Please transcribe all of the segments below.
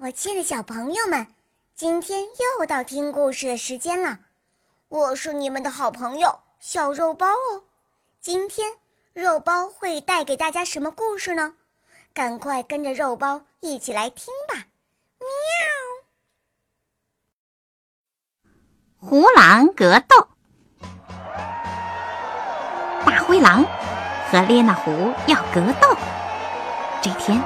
我亲爱的小朋友们，今天又到听故事的时间了。我是你们的好朋友小肉包哦。今天肉包会带给大家什么故事呢？赶快跟着肉包一起来听吧！喵。胡狼格斗，大灰狼和列那狐要格斗。这天，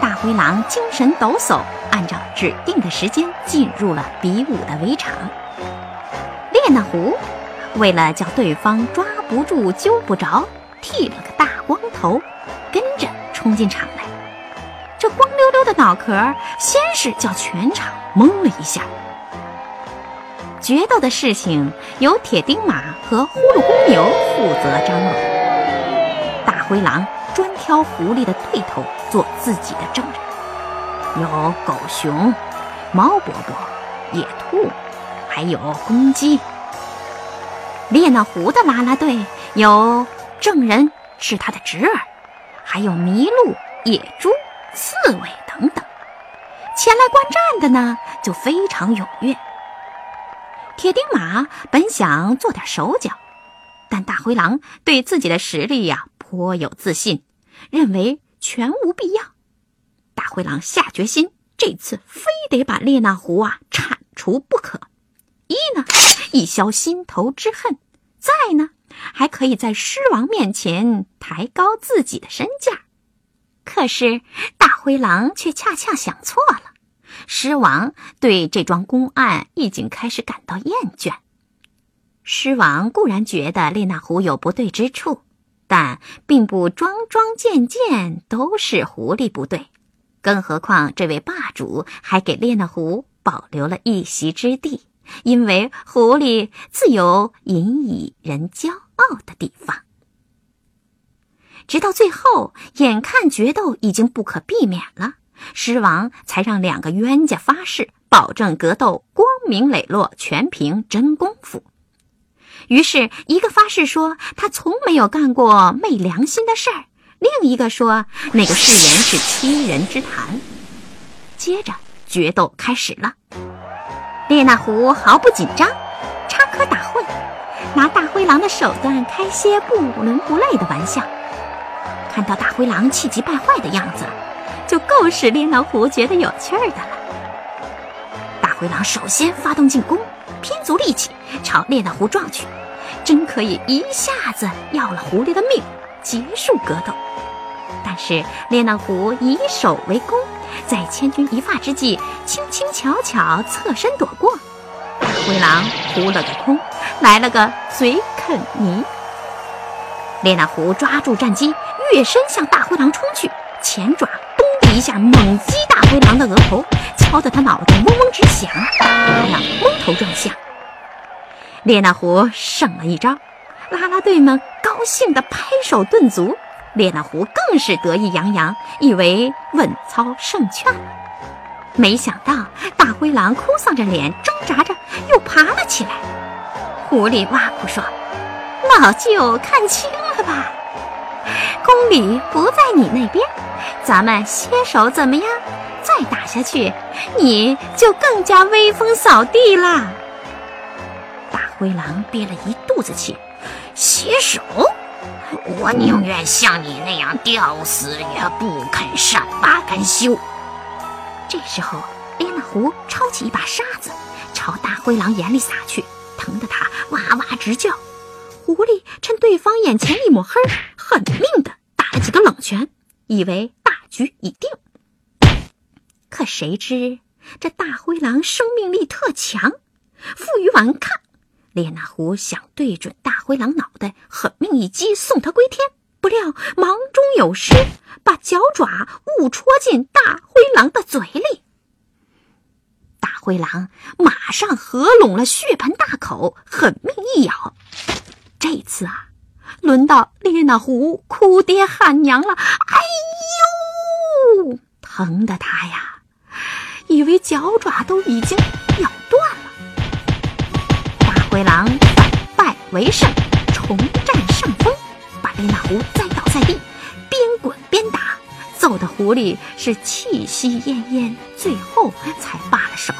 大灰狼精神抖擞，按照指定的时间进入了比武的围场。列那狐为了叫对方抓不住、揪不着，剃了个大光头，跟着冲进场来。这光溜溜的脑壳，先是叫全场懵了一下。决斗的事情由铁钉马和呼噜公牛负责张罗。大灰狼专挑狐狸的对头做自己的证人，有狗熊、猫伯伯、野兔，还有公鸡。列那狐的啦啦队有证人是他的侄儿，还有麋鹿、野猪、刺猬等等。前来观战的呢，就非常踊跃。铁钉马本想做点手脚，但大灰狼对自己的实力呀颇有自信，认为全无必要。灰狼下决心，这次非得把列那狐啊铲除不可。一呢，以消心头之恨；再呢，还可以在狮王面前抬高自己的身价。可是大灰狼却恰恰想错了。狮王对这桩公案已经开始感到厌倦。狮王固然觉得列那狐有不对之处，但并不桩桩件件都是狐狸不对。更何况这位霸主还给列那狐保留了一席之地，因为狐狸自有引以人骄傲的地方。直到最后，眼看决斗已经不可避免了。狮王才让两个冤家发誓，保证格斗光明磊落，全凭真功夫。于是，一个发誓说他从没有干过昧良心的事儿，另一个说那个誓言是欺人之谈。接着，决斗开始了。列那狐毫不紧张，插科打诨，拿大灰狼的手段开些不伦不类的玩笑。看到大灰狼气急败坏的样子。就够使列那狐觉得有趣儿的了。大灰狼首先发动进攻，拼足力气朝列那狐撞去，真可以一下子要了狐狸的命，结束格斗。但是列那狐以守为攻，在千钧一发之际，轻轻巧巧侧身躲过。大灰狼扑了个空，来了个嘴啃泥。列那狐抓住战机，跃身向大灰狼冲去，前爪咚的。一下猛击大灰狼的额头，敲得他脑袋嗡嗡直响，他呀蒙头撞向。列那狐胜了一招，啦啦队们高兴地拍手顿足，列那狐更是得意洋洋，以为稳操胜券。没想到大灰狼哭丧着脸，挣扎着又爬了起来。狐狸挖苦说：“老舅看清了吧，公理不在你那边。”咱们携手怎么样？再打下去，你就更加威风扫地啦！大灰狼憋了一肚子气，携手，我宁愿像你那样吊死，也不肯善罢甘休。这时候，列那狐抄起一把沙子，朝大灰狼眼里撒去，疼得他哇哇直叫。狐狸趁对方眼前一抹黑，狠命的打了几个冷拳，以为大。局已定，可谁知这大灰狼生命力特强，负隅顽抗。列那狐想对准大灰狼脑袋狠命一击，送他归天，不料忙中有失，把脚爪误戳进大灰狼的嘴里。大灰狼马上合拢了血盆大口，狠命一咬。这次啊，轮到列那狐哭爹喊娘了。哎呦，疼的他呀，以为脚爪都已经的狐狸是气息奄奄，最后才罢了手。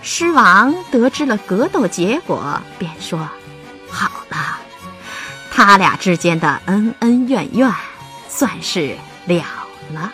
狮王得知了格斗结果，便说：“好了，他俩之间的恩恩怨怨算是了了。”